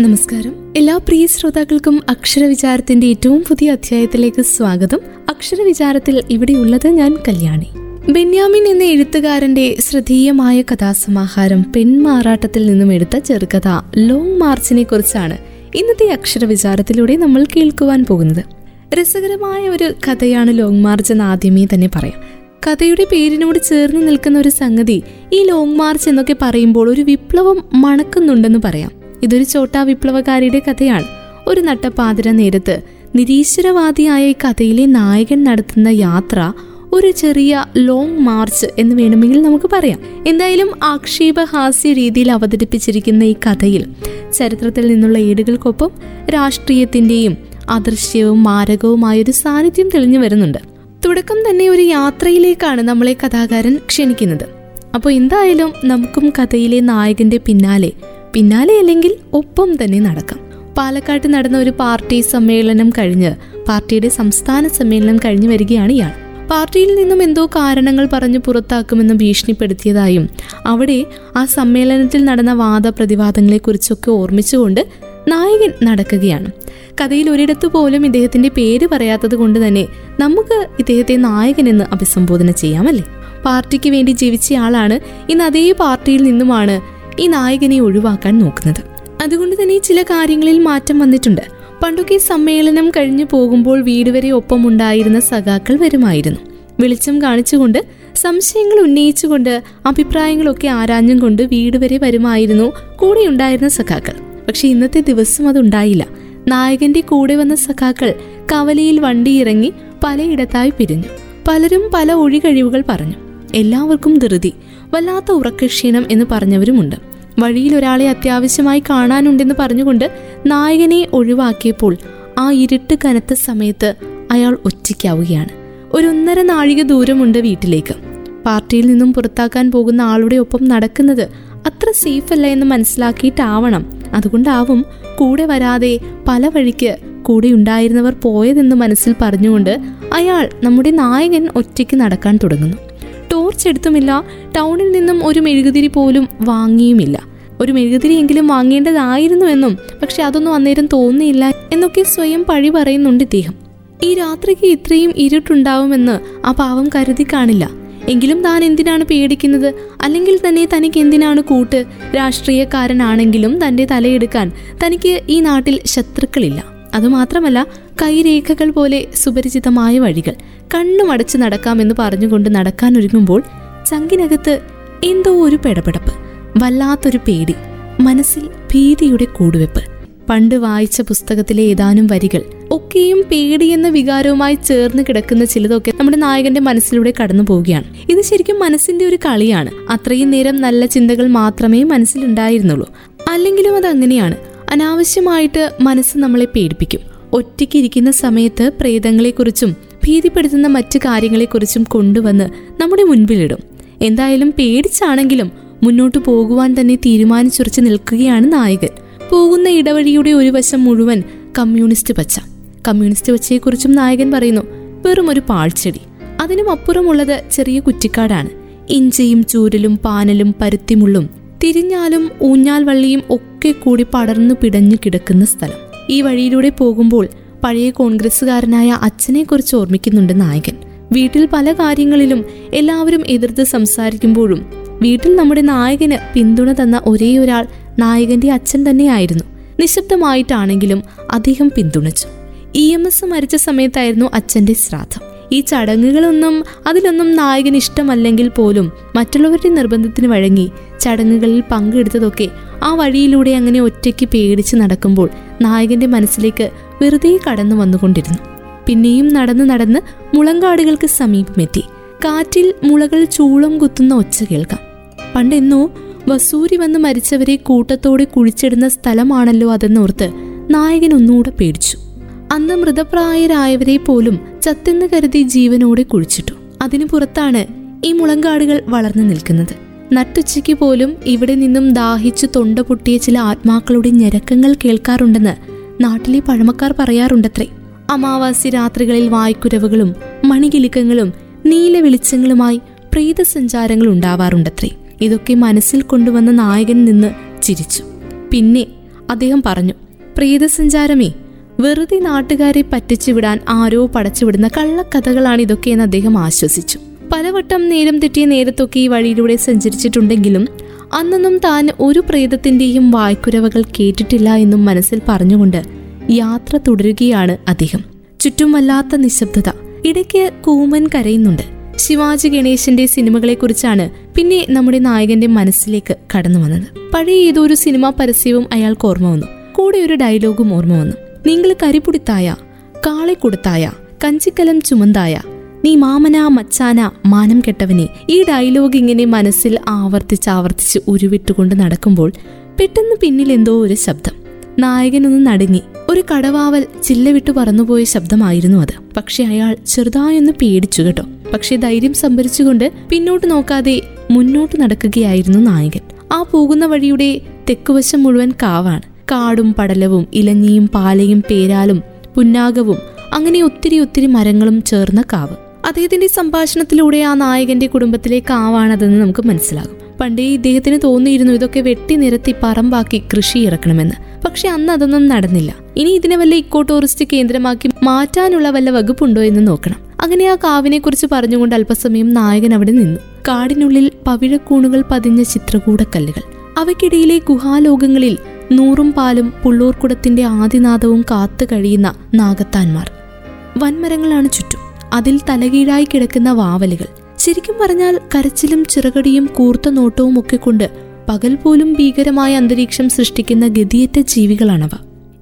നമസ്കാരം. എല്ലാ പ്രിയ ശ്രോതാക്കൾക്കും അക്ഷരവിചാരത്തിന്റെ ഏറ്റവും പുതിയ അധ്യായത്തിലേക്ക് സ്വാഗതം. അക്ഷരവിചാരത്തിൽ ഇവിടെയുള്ളത് ഞാൻ കല്യാണി. ബെന്യാമിൻ എന്ന എഴുത്തുകാരന്റെ ശ്രദ്ധേയമായ കഥാസമാഹാരം പെൺമാറാട്ടത്തിൽ നിന്നും എടുത്ത ചെറുകഥ ലോങ് മാർച്ചിനെ കുറിച്ചാണ് ഇന്നത്തെ അക്ഷരവിചാരത്തിലൂടെ നമ്മൾ കേൾക്കുവാൻ പോകുന്നത്. രസകരമായ ഒരു കഥയാണ് ലോങ് മാർച്ച് എന്ന് ആദ്യമേ തന്നെ പറയാം. കഥയുടെ പേരിനോട് ചേർന്ന് നിൽക്കുന്ന ഒരു സംഗതി ഈ ലോങ് മാർച്ച് എന്നൊക്കെ പറയുമ്പോൾ ഒരു വിപ്ലവം മണക്കുന്നുണ്ടെന്ന് പറയാം. ഇതൊരു ചോട്ടാ വിപ്ലവകാരിയുടെ കഥയാണ്. ഒരു നട്ടപ്പാതിര നേരത്ത് നിരീശ്വരവാദിയായ ഈ കഥയിലെ നായകൻ നടത്തുന്ന യാത്ര ഒരു ചെറിയ ലോങ് മാർച്ച് എന്ന് വേണമെങ്കിൽ നമുക്ക് പറയാം. എന്തായാലും ആക്ഷേപഹാസ്യ രീതിയിൽ അവതരിപ്പിച്ചിരിക്കുന്ന ഈ കഥയിൽ ചരിത്രത്തിൽ നിന്നുള്ള ഏടുകൾക്കൊപ്പം രാഷ്ട്രീയത്തിന്റെയും അദൃശ്യവും മാരകവുമായൊരു സാന്നിധ്യം തെളിഞ്ഞു വരുന്നുണ്ട്. തുടക്കം തന്നെ ഒരു യാത്രയിലേക്കാണ് നമ്മളെ കഥാകാരൻ ക്ഷണിക്കുന്നത്. അപ്പോൾ എന്തായാലും നമുക്കും കഥയിലെ നായകന്റെ പിന്നാലെ പിന്നാലെ അല്ലെങ്കിൽ ഒപ്പം തന്നെ നടക്കാം. പാലക്കാട്ട് നടന്ന ഒരു പാർട്ടി സമ്മേളനം കഴിഞ്ഞ് പാർട്ടിയുടെ സംസ്ഥാന സമ്മേളനം കഴിഞ്ഞു വരികയാണ് ഇയാൾ. പാർട്ടിയിൽ നിന്നും എന്തോ കാരണങ്ങൾ പറഞ്ഞു പുറത്താക്കുമെന്ന് ഭീഷണിപ്പെടുത്തിയതായും അവിടെ ആ സമ്മേളനത്തിൽ നടന്ന വാദപ്രതിവാദങ്ങളെക്കുറിച്ചൊക്കെ ഓർമ്മിച്ചുകൊണ്ട് നായകൻ നടക്കുകയാണ്. കഥയിൽ ഒരിടത്ത് പോലും ഇദ്ദേഹത്തിന്റെ പേര് പറയാത്തത് കൊണ്ട് തന്നെ നമുക്ക് ഇദ്ദേഹത്തെ നായകൻ എന്ന് അഭിസംബോധന ചെയ്യാമല്ലേ പാർട്ടിക്ക് വേണ്ടി ജീവിച്ചയാളാണ് ഇന്ന് അതേ പാർട്ടിയിൽ നിന്നുമാണ് ഈ നായകനെ ഒഴിവാക്കാൻ നോക്കുന്നത്. അതുകൊണ്ട് തന്നെ ചില കാര്യങ്ങളിൽ മാറ്റം വന്നിട്ടുണ്ട്. പണ്ടൊക്കെ സമ്മേളനം കഴിഞ്ഞു പോകുമ്പോൾ വീട് വരെ ഒപ്പമുണ്ടായിരുന്ന സഖാക്കൾ വരുമായിരുന്നു. വെളിച്ചം കാണിച്ചുകൊണ്ട് സംശയങ്ങൾ ഉന്നയിച്ചുകൊണ്ട് അഭിപ്രായങ്ങളൊക്കെ ആരാഞ്ഞും കൊണ്ട് വീട് വരെ വരുമായിരുന്നു കൂടെ ഉണ്ടായിരുന്ന സഖാക്കൾ. പക്ഷെ ഇന്നത്തെ ദിവസം അതുണ്ടായില്ല. നായകന്റെ കൂടെ വന്ന സഖാക്കൾ കവലയിൽ വണ്ടി ഇറങ്ങി പലയിടത്തായി പിരിഞ്ഞു. പലരും പല ഒഴികഴിവുകൾ പറഞ്ഞു. എല്ലാവർക്കും ധൃതി വല്ലാത്ത ഉറക്കക്ഷീണം എന്ന് പറഞ്ഞവരുമുണ്ട്. വഴിയിൽ ഒരാളെ അത്യാവശ്യമായി കാണാനുണ്ടെന്ന് പറഞ്ഞുകൊണ്ട് നായകനെ ഒഴിവാക്കിയപ്പോൾ ആ ഇരുട്ട് കനത്ത സമയത്ത് അയാൾ ഒറ്റയ്ക്കാവുകയാണ്. ഒരൊന്നര നാഴിക ദൂരമുണ്ട് വീട്ടിലേക്ക്. പാർട്ടിയിൽ നിന്നും പുറത്താക്കാൻ പോകുന്ന ആളുടെ ഒപ്പം നടക്കുന്നത് അത്ര സേഫ് അല്ല എന്ന് മനസ്സിലാക്കിയിട്ടാവണം. അതുകൊണ്ടാവും കൂടെ വരാതെ പല വഴിക്ക് കൂടെ ഉണ്ടായിരുന്നവർ പോയതെന്ന് മനസ്സിൽ പറഞ്ഞുകൊണ്ട് അയാൾ നമ്മുടെ നായകൻ ഒറ്റയ്ക്ക് നടക്കാൻ തുടങ്ങുന്നു. ടോർച്ച് എടുത്തുമില്ല ടൗണിൽ നിന്നും ഒരു മെഴുകുതിരി പോലും വാങ്ങിയുമില്ല. ഒരു മെഴുകുതിരിയെങ്കിലും വാങ്ങേണ്ടതായിരുന്നു എന്നും പക്ഷെ അതൊന്നും അന്നേരം തോന്നിയില്ല എന്നൊക്കെ സ്വയം പഴി പറയുന്നുണ്ട് ഇദ്ദേഹം. ഈ രാത്രിക്ക് ഇത്രയും ഇരുട്ടുണ്ടാവുമെന്ന് ആ പാവം കരുതി കാണില്ല. എങ്കിലും താൻ എന്തിനാണ് പേടിക്കുന്നത്? അല്ലെങ്കിൽ തന്നെ തനിക്ക് എന്തിനാണ് കൂട്ട്? രാഷ്ട്രീയക്കാരനാണെങ്കിലും തന്റെ തലയെടുക്കാൻ തനിക്ക് ഈ നാട്ടിൽ ശത്രുക്കളില്ല. അതുമാത്രമല്ല കൈരേഖകൾ പോലെ സുപരിചിതമായ വഴികൾ കണ്ണുമടച്ച് നടക്കാമെന്ന് പറഞ്ഞുകൊണ്ട് നടക്കാനൊരുങ്ങുമ്പോൾ ചങ്കിനകത്ത് എന്തോ ഒരു പെടപെടപ്പ് വല്ലാത്തൊരു പേടി മനസ്സിൽ ഭീതിയുടെ കൂടുവെപ്പ്. പണ്ട് വായിച്ച പുസ്തകത്തിലെ ഏതാനും വരികൾ ഒക്കെയും പേടി എന്ന വികാരവുമായി ചേർന്ന് കിടക്കുന്ന ചിലതൊക്കെ നമ്മുടെ നായകന്റെ മനസ്സിലൂടെ കടന്നു പോവുകയാണ്. ഇത് ശരിക്കും മനസ്സിന്റെ ഒരു കളിയാണ്. അത്രയും നേരം നല്ല ചിന്തകൾ മാത്രമേ മനസ്സിലുണ്ടായിരുന്നുള്ളൂ. അല്ലെങ്കിലും അത് അങ്ങനെയാണ് അനാവശ്യമായിട്ട് മനസ്സ് നമ്മളെ പേടിപ്പിക്കും. ഒറ്റയ്ക്കിരിക്കുന്ന സമയത്ത് പ്രേതങ്ങളെക്കുറിച്ചും ഭീതിപ്പെടുത്തുന്ന മറ്റു കാര്യങ്ങളെക്കുറിച്ചും കൊണ്ടുവന്ന് നമ്മുടെ മുൻപിലിടും. എന്തായാലും പേടിച്ചാണെങ്കിലും മുന്നോട്ട് പോകുവാൻ തന്നെ തീരുമാനിച്ചുറച്ച് നിൽക്കുകയാണ് നായകൻ. പോകുന്ന ഇടവഴിയുടെ ഒരു വശം മുഴുവൻ കമ്മ്യൂണിസ്റ്റ് പച്ച. കമ്മ്യൂണിസ്റ്റ് പച്ചയെക്കുറിച്ചും നായകൻ പറയുന്നു വെറും ഒരു പാഴ്ചെടി അതിനും അപ്പുറമുള്ളത് ചെറിയ കുറ്റിക്കാടാണ്. ഇഞ്ചിയും ചൂരലും പാനലും പരുത്തിമുള്ളും തിരിഞ്ഞാലും ഊഞ്ഞാൽ വള്ളിയും ഒക്കെ കൂടി പടർന്നു പിടഞ്ഞു കിടക്കുന്ന സ്ഥലം. ഈ വഴിയിലൂടെ പോകുമ്പോൾ പഴയ കോൺഗ്രസ്സുകാരനായ അച്ഛനെക്കുറിച്ച് ഓർമ്മിക്കുന്നുണ്ട് നായകൻ. വീട്ടിൽ പല കാര്യങ്ങളിലും എല്ലാവരും എതിർത്ത് സംസാരിക്കുമ്പോഴും വീട്ടിൽ നമ്മുടെ നായകന് പിന്തുണ തന്ന ഒരേ ഒരാൾ നായകന്റെ അച്ഛൻ തന്നെയായിരുന്നു. നിശബ്ദമായിട്ടാണെങ്കിലും അദ്ദേഹം പിന്തുണച്ചു. ഇ എം എസ് മരിച്ച സമയത്തായിരുന്നു അച്ഛന്റെ ശ്രാദ്ധം. ഈ ചടങ്ങുകളൊന്നും അതിലൊന്നും നായകൻ ഇഷ്ടമല്ലെങ്കിൽ പോലും മറ്റുള്ളവരുടെ നിർബന്ധത്തിന് വഴങ്ങി ചടങ്ങുകളിൽ പങ്കെടുത്തതൊക്കെ ആ വഴിയിലൂടെ അങ്ങനെ ഒറ്റയ്ക്ക് പേടിച്ച് നടക്കുമ്പോൾ നായകന്റെ മനസ്സിലേക്ക് വെറുതെ കടന്നു വന്നുകൊണ്ടിരുന്നു. പിന്നെയും നടന്ന് നടന്ന് മുളങ്കാടുകൾക്ക് സമീപമെത്തി. കാറ്റിൽ മുളകൾ ചൂളം കുത്തുന്ന ഒച്ച കേൾക്കാം. പണ്ടെന്നോ വസൂരി വന്ന് മരിച്ചവരെ കൂട്ടത്തോടെ കുഴിച്ചിടുന്ന സ്ഥലമാണല്ലോ അതെന്നോർത്ത് നായകൻ ഒന്നുകൂടെ പേടിച്ചു. അന്ന് മൃതപ്രായരായവരെ പോലും ചത്തെന്ന് കരുതി ജീവനോടെ കുഴിച്ചിട്ടു. അതിനു പുറത്താണ് ഈ മുളങ്കാടുകൾ വളർന്നു നിൽക്കുന്നത്. നട്ടുച്ചയ്ക്ക് പോലും ഇവിടെ നിന്നും ദാഹിച്ചു തൊണ്ട പൊട്ടിയ ചില ആത്മാക്കളുടെ ഞരക്കങ്ങൾ കേൾക്കാറുണ്ടെന്ന് നാട്ടിലെ പഴമക്കാർ പറയാറുണ്ടത്രേ. അമാവാസി രാത്രികളിൽ വായ്ക്കുരവുകളും മണികിലുക്കങ്ങളും നീല വെളിച്ചങ്ങളുമായി പ്രീതസഞ്ചാരങ്ങൾ ഉണ്ടാവാറുണ്ടത്രേ. ഇതൊക്കെ മനസ്സിൽ കൊണ്ടുവന്ന നായകൻ നിന്ന് ചിരിച്ചു. പിന്നെ അദ്ദേഹം പറഞ്ഞു പ്രീതസഞ്ചാരമേ വെറുതെ നാട്ടുകാരെ പറ്റിച്ചു വിടാൻ ആരോ പടച്ചുവിടുന്ന കള്ളക്കഥകളാണ് ഇതൊക്കെയെന്ന് അദ്ദേഹം ആശ്വസിച്ചു. പലവട്ടം നേരം തെറ്റിയ നേരത്തൊക്കെ ഈ വഴിയിലൂടെ സഞ്ചരിച്ചിട്ടുണ്ടെങ്കിലും അന്നൊന്നും താൻ ഒരു പ്രേതത്തിന്റെയും വായ്ക്കുരവകൾ കേട്ടിട്ടില്ല എന്നും മനസ്സിൽ പറഞ്ഞുകൊണ്ട് യാത്ര തുടരുകയാണ് അദ്ദേഹം. ചുറ്റും വല്ലാത്ത നിശബ്ദത. ഇടയ്ക്ക് കൂമൻ കരയുന്നുണ്ട്. ശിവാജി ഗണേശന്റെ സിനിമകളെക്കുറിച്ചാണ് പിന്നെ നമ്മുടെ നായകന്റെ മനസ്സിലേക്ക് കടന്നു വന്നത്. പഴയ ഏതോ ഒരു സിനിമാ പരസ്യവും അയാൾക്ക് ഓർമ്മ വന്നു. കൂടെ ഒരു ഡയലോഗും ഓർമ്മ വന്നു. നിങ്ങൾ കരിപുടിത്തായ കാളെ കൊടുത്തായ കഞ്ചിക്കലം ചുമന്തായ നീ മാമന മച്ചാന മാനം കെട്ടവനെ. ഈ ഡയലോഗ് ഇങ്ങനെ മനസ്സിൽ ആവർത്തിച്ച് ആവർത്തിച്ച് ഉരുവിട്ടുകൊണ്ട് നടക്കുമ്പോൾ പെട്ടെന്ന് പിന്നിൽ എന്തോ ഒരു ശബ്ദം. നായകനൊന്ന് നടുങ്ങി. ഒരു കടവാവൽ ചില്ല വിട്ടു പറന്നുപോയ ശബ്ദമായിരുന്നു അത്. പക്ഷെ അയാൾ ചെറുതായൊന്ന് പേടിച്ചു കേട്ടോ. പക്ഷെ ധൈര്യം സംഭരിച്ചുകൊണ്ട് പിന്നോട്ട് നോക്കാതെ മുന്നോട്ട് നടക്കുകയായിരുന്നു നായകൻ. ആ പോകുന്ന വഴിയുടെ തെക്കുവശം മുഴുവൻ കാവാണ്. കാടും പടലവും ഇലഞ്ഞിയും പാലയും പേരാലും പുന്നാകവും അങ്ങനെ ഒത്തിരി ഒത്തിരി മരങ്ങളും ചേർന്ന കാവ്. അദ്ദേഹത്തിന്റെ സംഭാഷണത്തിലൂടെ ആ നായകന്റെ കുടുംബത്തിലെ കാവാണതെന്ന് നമുക്ക് മനസ്സിലാകും. പണ്ടേ ഇദ്ദേഹത്തിന് തോന്നിയിരുന്നു ഇതൊക്കെ വെട്ടി നിരത്തി പറമ്പാക്കി കൃഷി ഇറക്കണമെന്ന്. പക്ഷെ അന്ന് അതൊന്നും നടന്നില്ല. ഇനി ഇതിനെ വല്ല ഇക്കോ ടൂറിസ്റ്റ് കേന്ദ്രമാക്കി മാറ്റാനുള്ള വല്ല വകുപ്പുണ്ടോ എന്ന് നോക്കണം. അങ്ങനെ ആ കാവിനെ കുറിച്ച് പറഞ്ഞുകൊണ്ട് അല്പസമയം നായകൻ അവിടെ നിന്നു. കാടിനുള്ളിൽ പവിഴക്കൂണുകൾ പതിഞ്ഞ ചിത്രകൂടക്കല്ലുകൾ. അവയ്ക്കിടയിലെ ഗുഹാലോകങ്ങളിൽ നൂറും പാലും പുള്ളൂർക്കുടത്തിന്റെ ആദിനാദവും കാത്തു കഴിയുന്ന നാഗത്താന്മാർ. വൻമരങ്ങളാണ് ചുറ്റും. അതിൽ തലകീഴായി കിടക്കുന്ന വാവലുകൾ. ശരിക്കും പറഞ്ഞാൽ കരച്ചിലും ചിറകടിയും കൂർത്ത നോട്ടവും ഒക്കെ കൊണ്ട് പകൽ പോലും ഭീകരമായ അന്തരീക്ഷം സൃഷ്ടിക്കുന്ന ഗതിയേറ്റ ജീവികളാണവ.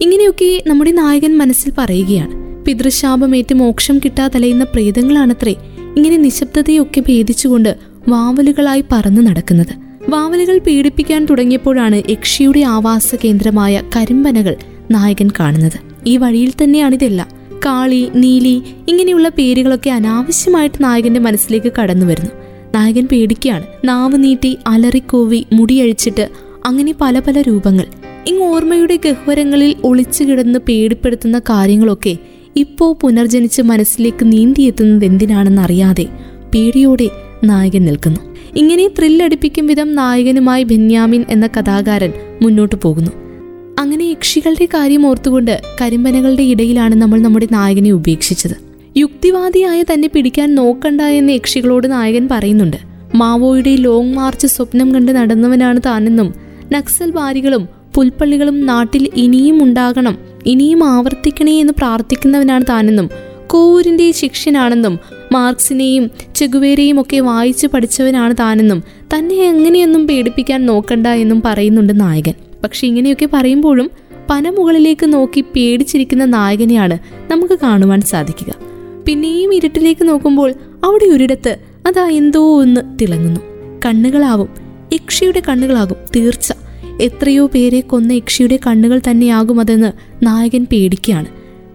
ഇങ്ങനെയൊക്കെ നമ്മുടെ നായകൻ മനസ്സിൽ പറയുകയാണ്. പിതൃശാപമേറ്റ് മോക്ഷം കിട്ടാതലയുന്ന പ്രേതങ്ങളാണത്രേ ഇങ്ങനെ നിശബ്ദതയൊക്കെ ഭേദിച്ചുകൊണ്ട് വാവലുകളായി പറന്നു നടക്കുന്നത്. വാവലുകൾ പീഡിപ്പിക്കാൻ തുടങ്ങിയപ്പോഴാണ് യക്ഷിയുടെ ആവാസ കേന്ദ്രമായ കരിമ്പനകൾ നായകൻ കാണുന്നത്. ഈ വഴിയിൽ തന്നെയാണിതെല്ലാം. കാളി നീലി ഇങ്ങനെയുള്ള പേരുകളൊക്കെ അനാവശ്യമായിട്ട് നായകന്റെ മനസ്സിലേക്ക് കടന്നു വരുന്നു. നായകൻ പേടിക്കുകയാണ്. നാവ് നീട്ടി അലറിക്കോവി മുടിയഴിച്ചിട്ട് അങ്ങനെ പല പല രൂപങ്ങൾ. ഇങ്ങ് ഓർമ്മയുടെ ഗഹ്വരങ്ങളിൽ ഒളിച്ചു കിടന്ന് പേടിപ്പെടുത്തുന്ന കാര്യങ്ങളൊക്കെ ഇപ്പോ പുനർജനിച്ച് മനസ്സിലേക്ക് നീന്തിയെത്തുന്നത് എന്തിനാണെന്നറിയാതെ പേടിയോടെ നായകൻ നിൽക്കുന്നു. ഇങ്ങനെ ത്രില്ലടിപ്പിക്കും വിധം നായകനുമായി ബെന്യാമിൻ എന്ന കഥാകാരൻ മുന്നോട്ടു പോകുന്നു. അങ്ങനെ യക്ഷികളുടെ കാര്യം ഓർത്തുകൊണ്ട് കരിമ്പനകളുടെ ഇടയിലാണ് നമ്മൾ നമ്മുടെ നായകനെ ഉപേക്ഷിച്ചത്. യുക്തിവാദിയായ തന്നെ പിടിക്കാൻ നോക്കണ്ട എന്ന് യക്ഷികളോട് നായകൻ പറയുന്നുണ്ട്. മാവോയുടെ ലോങ് മാർച്ച് സ്വപ്നം കണ്ട് നടന്നവനാണ് താനെന്നും നക്സൽ വാരികളും പുൽപ്പള്ളികളും നാട്ടിൽ ഇനിയും ഉണ്ടാകണം ഇനിയും ആവർത്തിക്കണേ എന്ന് പ്രാർത്ഥിക്കുന്നവനാണ് താനെന്നും കോവൂരിന്റെ ശിഷ്യനാണെന്നും മാർക്സിനെയും ചെഗുവേരെയും ഒക്കെ വായിച്ചു പഠിച്ചവനാണ് താനെന്നും തന്നെ എങ്ങനെയൊന്നും പേടിപ്പിക്കാൻ നോക്കണ്ട എന്നും പറയുന്നുണ്ട് നായകൻ. പക്ഷെ ഇങ്ങനെയൊക്കെ പറയുമ്പോഴും പനമുകളിലേക്ക് നോക്കി പേടിച്ചിരിക്കുന്ന നായകനെയാണ് നമുക്ക് കാണുവാൻ സാധിക്കുക. പിന്നെയും ഇരുട്ടിലേക്ക് നോക്കുമ്പോൾ അവിടെ ഒരിടത്ത് അതാ എന്തോ ഒന്ന് തിളങ്ങുന്നു. കണ്ണുകളാവും. യക്ഷിയുടെ കണ്ണുകളാകും. തീർച്ച. എത്രയോ പേരെ കൊന്ന യക്ഷിയുടെ കണ്ണുകൾ തന്നെയാകും അതെന്ന് നായകൻ പേടിക്കുകയാണ്.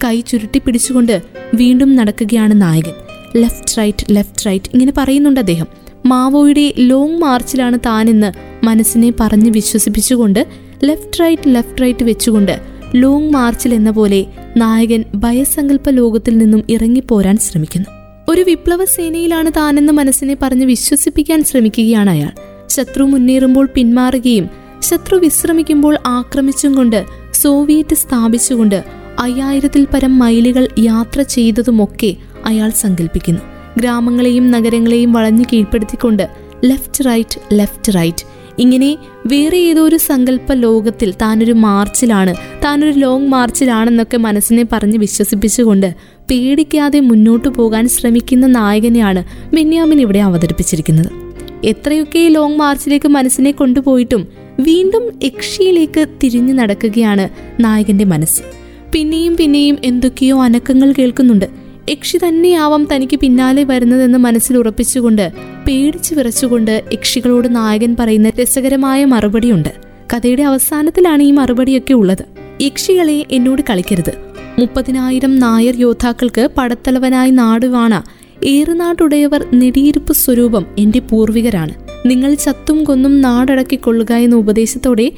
കൈ ചുരുട്ടി പിടിച്ചുകൊണ്ട് വീണ്ടും നടക്കുകയാണ് നായകൻ. ലെഫ്റ്റ് റൈറ്റ് ലെഫ്റ്റ് റൈറ്റ് ഇങ്ങനെ പറയുന്നുണ്ട് അദ്ദേഹം. മാവോയുടെ ലോങ് മാർച്ചിലാണ് താനെന്ന് മനസ്സിനെ പറഞ്ഞ് വിശ്വസിപ്പിച്ചുകൊണ്ട് ലെഫ്റ്റ് റൈറ്റ് ലെഫ്റ്റ് റൈറ്റ് വെച്ചുകൊണ്ട് ലോങ് മാർച്ചിൽ എന്ന പോലെ നായകൻ ഭയസങ്കല്പ ലോകത്തിൽ നിന്നും ഇറങ്ങിപ്പോരാൻ ശ്രമിക്കുന്നു. ഒരു വിപ്ലവ സേനയിലാണ് താനെന്ന് മനസ്സിനെ പറഞ്ഞ് വിശ്വസിപ്പിക്കാൻ ശ്രമിക്കുകയാണ് അയാൾ. ശത്രു മുന്നേറുമ്പോൾ പിന്മാറുകയും ശത്രു വിശ്രമിക്കുമ്പോൾ ആക്രമിച്ചും കൊണ്ട് സോവിയറ്റ് സ്ഥാപിച്ചുകൊണ്ട് അയ്യായിരത്തിൽ പരം മൈലുകൾ യാത്ര ചെയ്തതുമൊക്കെ അയാൾ സങ്കല്പിക്കുന്നു ഗ്രാമങ്ങളെയും നഗരങ്ങളെയും വളഞ്ഞു കീഴ്പ്പെടുത്തിക്കൊണ്ട് ലെഫ്റ്റ് റൈറ്റ് ലെഫ്റ്റ് റൈറ്റ് ഇങ്ങനെ വേറെ ഏതോ ഒരു സങ്കല്പ ലോകത്തിൽ താനൊരു മാർച്ചിലാണ് താനൊരു ലോങ് മാർച്ചിലാണെന്നൊക്കെ മനസ്സിനെ പറഞ്ഞ് വിശ്വസിപ്പിച്ചുകൊണ്ട് പേടിക്കാതെ മുന്നോട്ടു പോകാൻ ശ്രമിക്കുന്ന നായകനെയാണ് ബെന്യാമിൻ ഇവിടെ അവതരിപ്പിച്ചിരിക്കുന്നത്. എത്രയൊക്കെ ലോങ് മാർച്ചിലേക്ക് മനസ്സിനെ കൊണ്ടുപോയിട്ടും വീണ്ടും യക്ഷിയിലേക്ക് തിരിഞ്ഞു നടക്കുകയാണ് നായകന്റെ മനസ്സ്. പിന്നെയും പിന്നെയും എന്തൊക്കെയോ അനക്കങ്ങൾ കേൾക്കുന്നുണ്ട്. യക്ഷി തന്നെയാവാം തനിക്ക് പിന്നാലെ വരുന്നതെന്ന് മനസ്സിൽ ഉറപ്പിച്ചുകൊണ്ട് പേടിച്ചു വിറച്ചുകൊണ്ട് യക്ഷികളോട് നായകൻ പറയുന്ന രസകരമായ മറുപടിയുണ്ട്. കഥയുടെ അവസാനത്തിലാണ് ഈ മറുപടിയൊക്കെ ഉള്ളത്. യക്ഷികളെ എന്നോട് കളിക്കരുത്. മുപ്പതിനായിരം നായർ യോദ്ധാക്കൾക്ക് പടത്തലവനായി നാടുവാണ ഏറുനാട്ടുടയവർ നെടിയിരുപ്പ് സ്വരൂപം എന്റെ പൂർവികരാണ്. നിങ്ങൾ ചത്തും കൊന്നും നാടടക്കിക്കൊള്ളുക എന്ന ഉപദേശത്തോടെ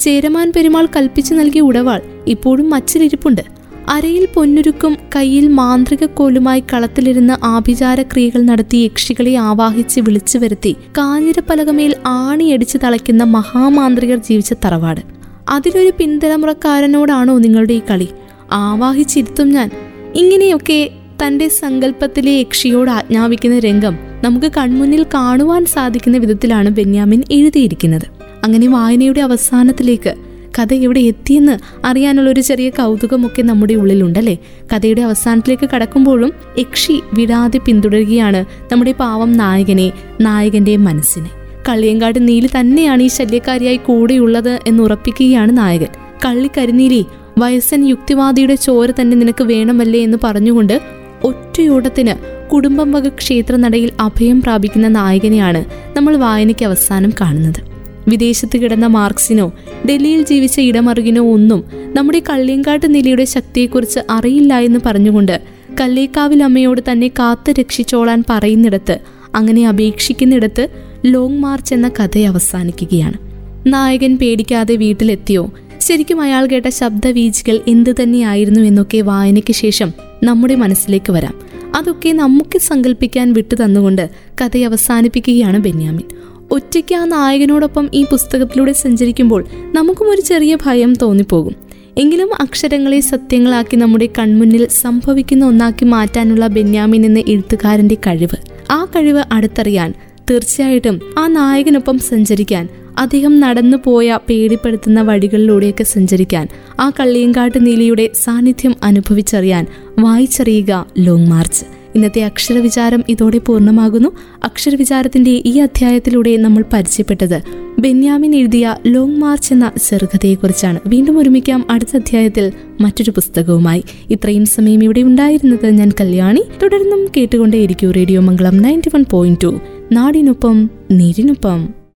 ചേരമാൻ പെരുമാൾ കൽപ്പിച്ചു നൽകിയ ഉടവാൾ ഇപ്പോഴും മച്ചിലിരിപ്പുണ്ട് അരയിൽ പൊന്നുരുക്കും കയ്യിൽ മാന്ത്രിക കോലുമായി കളത്തിലിരുന്ന് ആഭിചാര ക്രിയകൾ നടത്തി യക്ഷികളെ ആവാഹിച്ച് വിളിച്ചു വരുത്തി. കാഞ്ഞിരപ്പലകമേൽ ആണിയടിച്ച് തളയ്ക്കുന്ന മഹാമാന്ത്രികർ ജീവിച്ച തറവാട്. അതിലൊരു പിൻതലമുറക്കാരനോടാണോ നിങ്ങളുടെ ഈ കളി? ആവാഹിച്ചിരുത്തും ഞാൻ. ഇങ്ങനെയൊക്കെ തന്റെ സങ്കല്പത്തിലെ യക്ഷിയോട് ആജ്ഞാപിക്കുന്ന രംഗം നമുക്ക് കൺമുന്നിൽ കാണുവാൻ സാധിക്കുന്ന വിധത്തിലാണ് ബെന്യാമിൻ എഴുതിയിരിക്കുന്നത്. അങ്ങനെ വായനയുടെ അവസാനത്തിലേക്ക് കഥ എവിടെ എത്തിയെന്ന് അറിയാനുള്ള ഒരു ചെറിയ കൗതുകമൊക്കെ നമ്മുടെ ഉള്ളിലുണ്ടല്ലേ? കഥയുടെ അവസാനത്തിലേക്ക് കടക്കുമ്പോഴും യക്ഷി വിടാതെ പിന്തുടരുകയാണ് നമ്മുടെ പാവം നായകനെ നായകന്റെ മനസ്സിനെ. കള്ളിയങ്കാട് നീലി തന്നെയാണ് ഈ ശല്യക്കാരിയായി കൂടെയുള്ളത് എന്ന് ഉറപ്പിക്കുകയാണ് നായകൻ. കള്ളി കരിനീലി വയസ്സൻ യുക്തിവാദിയുടെ ചോര തന്നെ നിനക്ക് വേണമല്ലേ എന്ന് പറഞ്ഞുകൊണ്ട് ഒറ്റയോടത്തിന് കുടുംബം വക ക്ഷേത്രനടയിൽ അഭയം പ്രാപിക്കുന്ന നായകനെയാണ് നമ്മൾ വായനയ്ക്ക് അവസാനം കാണുന്നത്. വിദേശത്ത് കിടന്ന മാർക്സിനോ ഡൽഹിയിൽ ജീവിച്ച ഇടമറുകിനോ ഒന്നും നമ്മുടെ കള്ളിയങ്കാട്ട് നിലയുടെ ശക്തിയെക്കുറിച്ച് അറിയില്ല എന്ന് പറഞ്ഞുകൊണ്ട് കല്ലേക്കാവിൽ അമ്മയോട് തന്നെ കാത്തു രക്ഷിച്ചോളാൻ പറയുന്നിടത്ത് അങ്ങനെ അപേക്ഷിക്കുന്നിടത്ത് ലോങ് മാർച്ച് എന്ന കഥ അവസാനിക്കുകയാണ്. നായകൻ പേടിക്കാതെ വീട്ടിലെത്തിയോ? ശരിക്കും അയാൾ കേട്ട ശബ്ദവീചികൾ എന്തു തന്നെയായിരുന്നു എന്നൊക്കെ വായനയ്ക്ക് ശേഷം നമ്മുടെ മനസ്സിലേക്ക് വരാം. അതൊക്കെ നമുക്ക് സങ്കല്പിക്കാൻ വിട്ടു തന്നുകൊണ്ട് കഥ അവസാനിപ്പിക്കുകയാണ് ബെന്യാമിൻ. ഒറ്റയ്ക്ക് ആ നായകനോടൊപ്പം ഈ പുസ്തകത്തിലൂടെ സഞ്ചരിക്കുമ്പോൾ നമുക്കും ഒരു ചെറിയ ഭയം തോന്നിപ്പോകും. എങ്കിലും അക്ഷരങ്ങളെ സത്യങ്ങളാക്കി നമ്മുടെ കൺമുന്നിൽ സംഭവിക്കുന്ന ഒന്നാക്കി മാറ്റാനുള്ള ബെന്യാമിൻ എന്ന എഴുത്തുകാരന്റെ കഴിവ്. ആ കഴിവ് അടുത്തറിയാൻ തീർച്ചയായിട്ടും ആ നായകനൊപ്പം സഞ്ചരിക്കാൻ അദ്ദേഹം നടന്നു പോയ പേടിപ്പെടുത്തുന്ന വഴികളിലൂടെയൊക്കെ സഞ്ചരിക്കാൻ ആ കള്ളിയങ്കാട്ട് നീലിയുടെ സാന്നിധ്യം അനുഭവിച്ചറിയാൻ വായിച്ചറിയുക ലോങ് മാർച്ച് ഇന്നത്തെ അക്ഷരവിചാരം ഇതോടെ പൂർണമാകുന്നു. അക്ഷരവിചാരത്തിന്റെ ഈ അധ്യായത്തിലൂടെ നമ്മൾ പരിചയപ്പെട്ടത് ബെന്യാമിൻ എഴുതിയ ലോങ് മാർച്ച് എന്ന ചെറുകഥയെക്കുറിച്ചാണ്. വീണ്ടും ഒരുമിക്കാം അടുത്ത അധ്യായത്തിൽ മറ്റൊരു പുസ്തകവുമായി. ഇത്രയും സമയം ഇവിടെ ഉണ്ടായിരുന്നത് ഞാൻ കല്യാണി. തുടർന്നും കേട്ടുകൊണ്ടേയിരിക്കൂ radio Mangalam ninety one point two. നാടിനൊപ്പം നീരിനൊപ്പം.